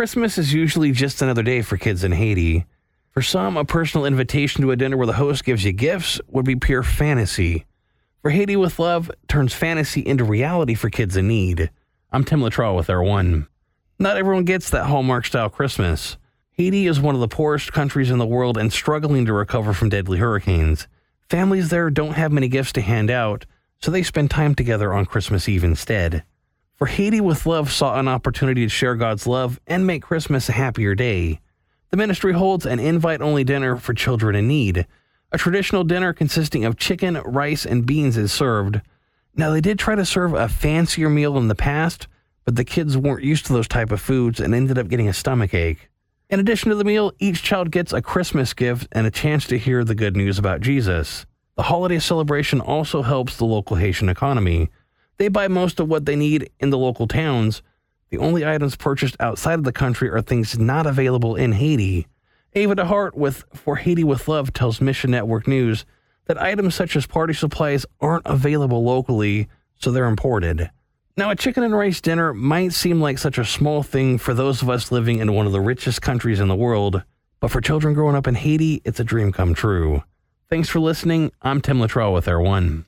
Christmas is usually just another day for kids in Haiti. For some, a personal invitation to a dinner where the host gives you gifts would be pure fantasy. For Haiti with Love turns fantasy into reality for kids in need. I'm Tim Latrell with Air One. Not everyone gets that Hallmark style Christmas. Haiti is one of the poorest countries in the world and struggling to recover from deadly hurricanes. Families there don't have many gifts to hand out, so they spend time together on Christmas Eve instead. For Haiti with Love saw an opportunity to share God's love and make Christmas a happier day. The ministry holds an invite only dinner for children in need. A traditional dinner consisting of chicken, rice, and beans is served. Now, they did try to serve a fancier meal in the past, but the kids weren't used to those type of foods and ended up getting a stomach ache. In addition to the meal, each child gets a Christmas gift and a chance to hear the good news about Jesus. The holiday celebration also helps the local Haitian economy. They buy most of what they need in the local towns. The only items purchased outside of the country are things not available in Haiti. Eva DeHart with For Haiti with Love tells Mission Network News that items such as party supplies aren't available locally, so they're imported. Now, a chicken and rice dinner might seem like such a small thing for those of us living in one of the richest countries in the world, but for children growing up in Haiti, it's a dream come true. Thanks for listening. I'm Tim Latrell with Air One.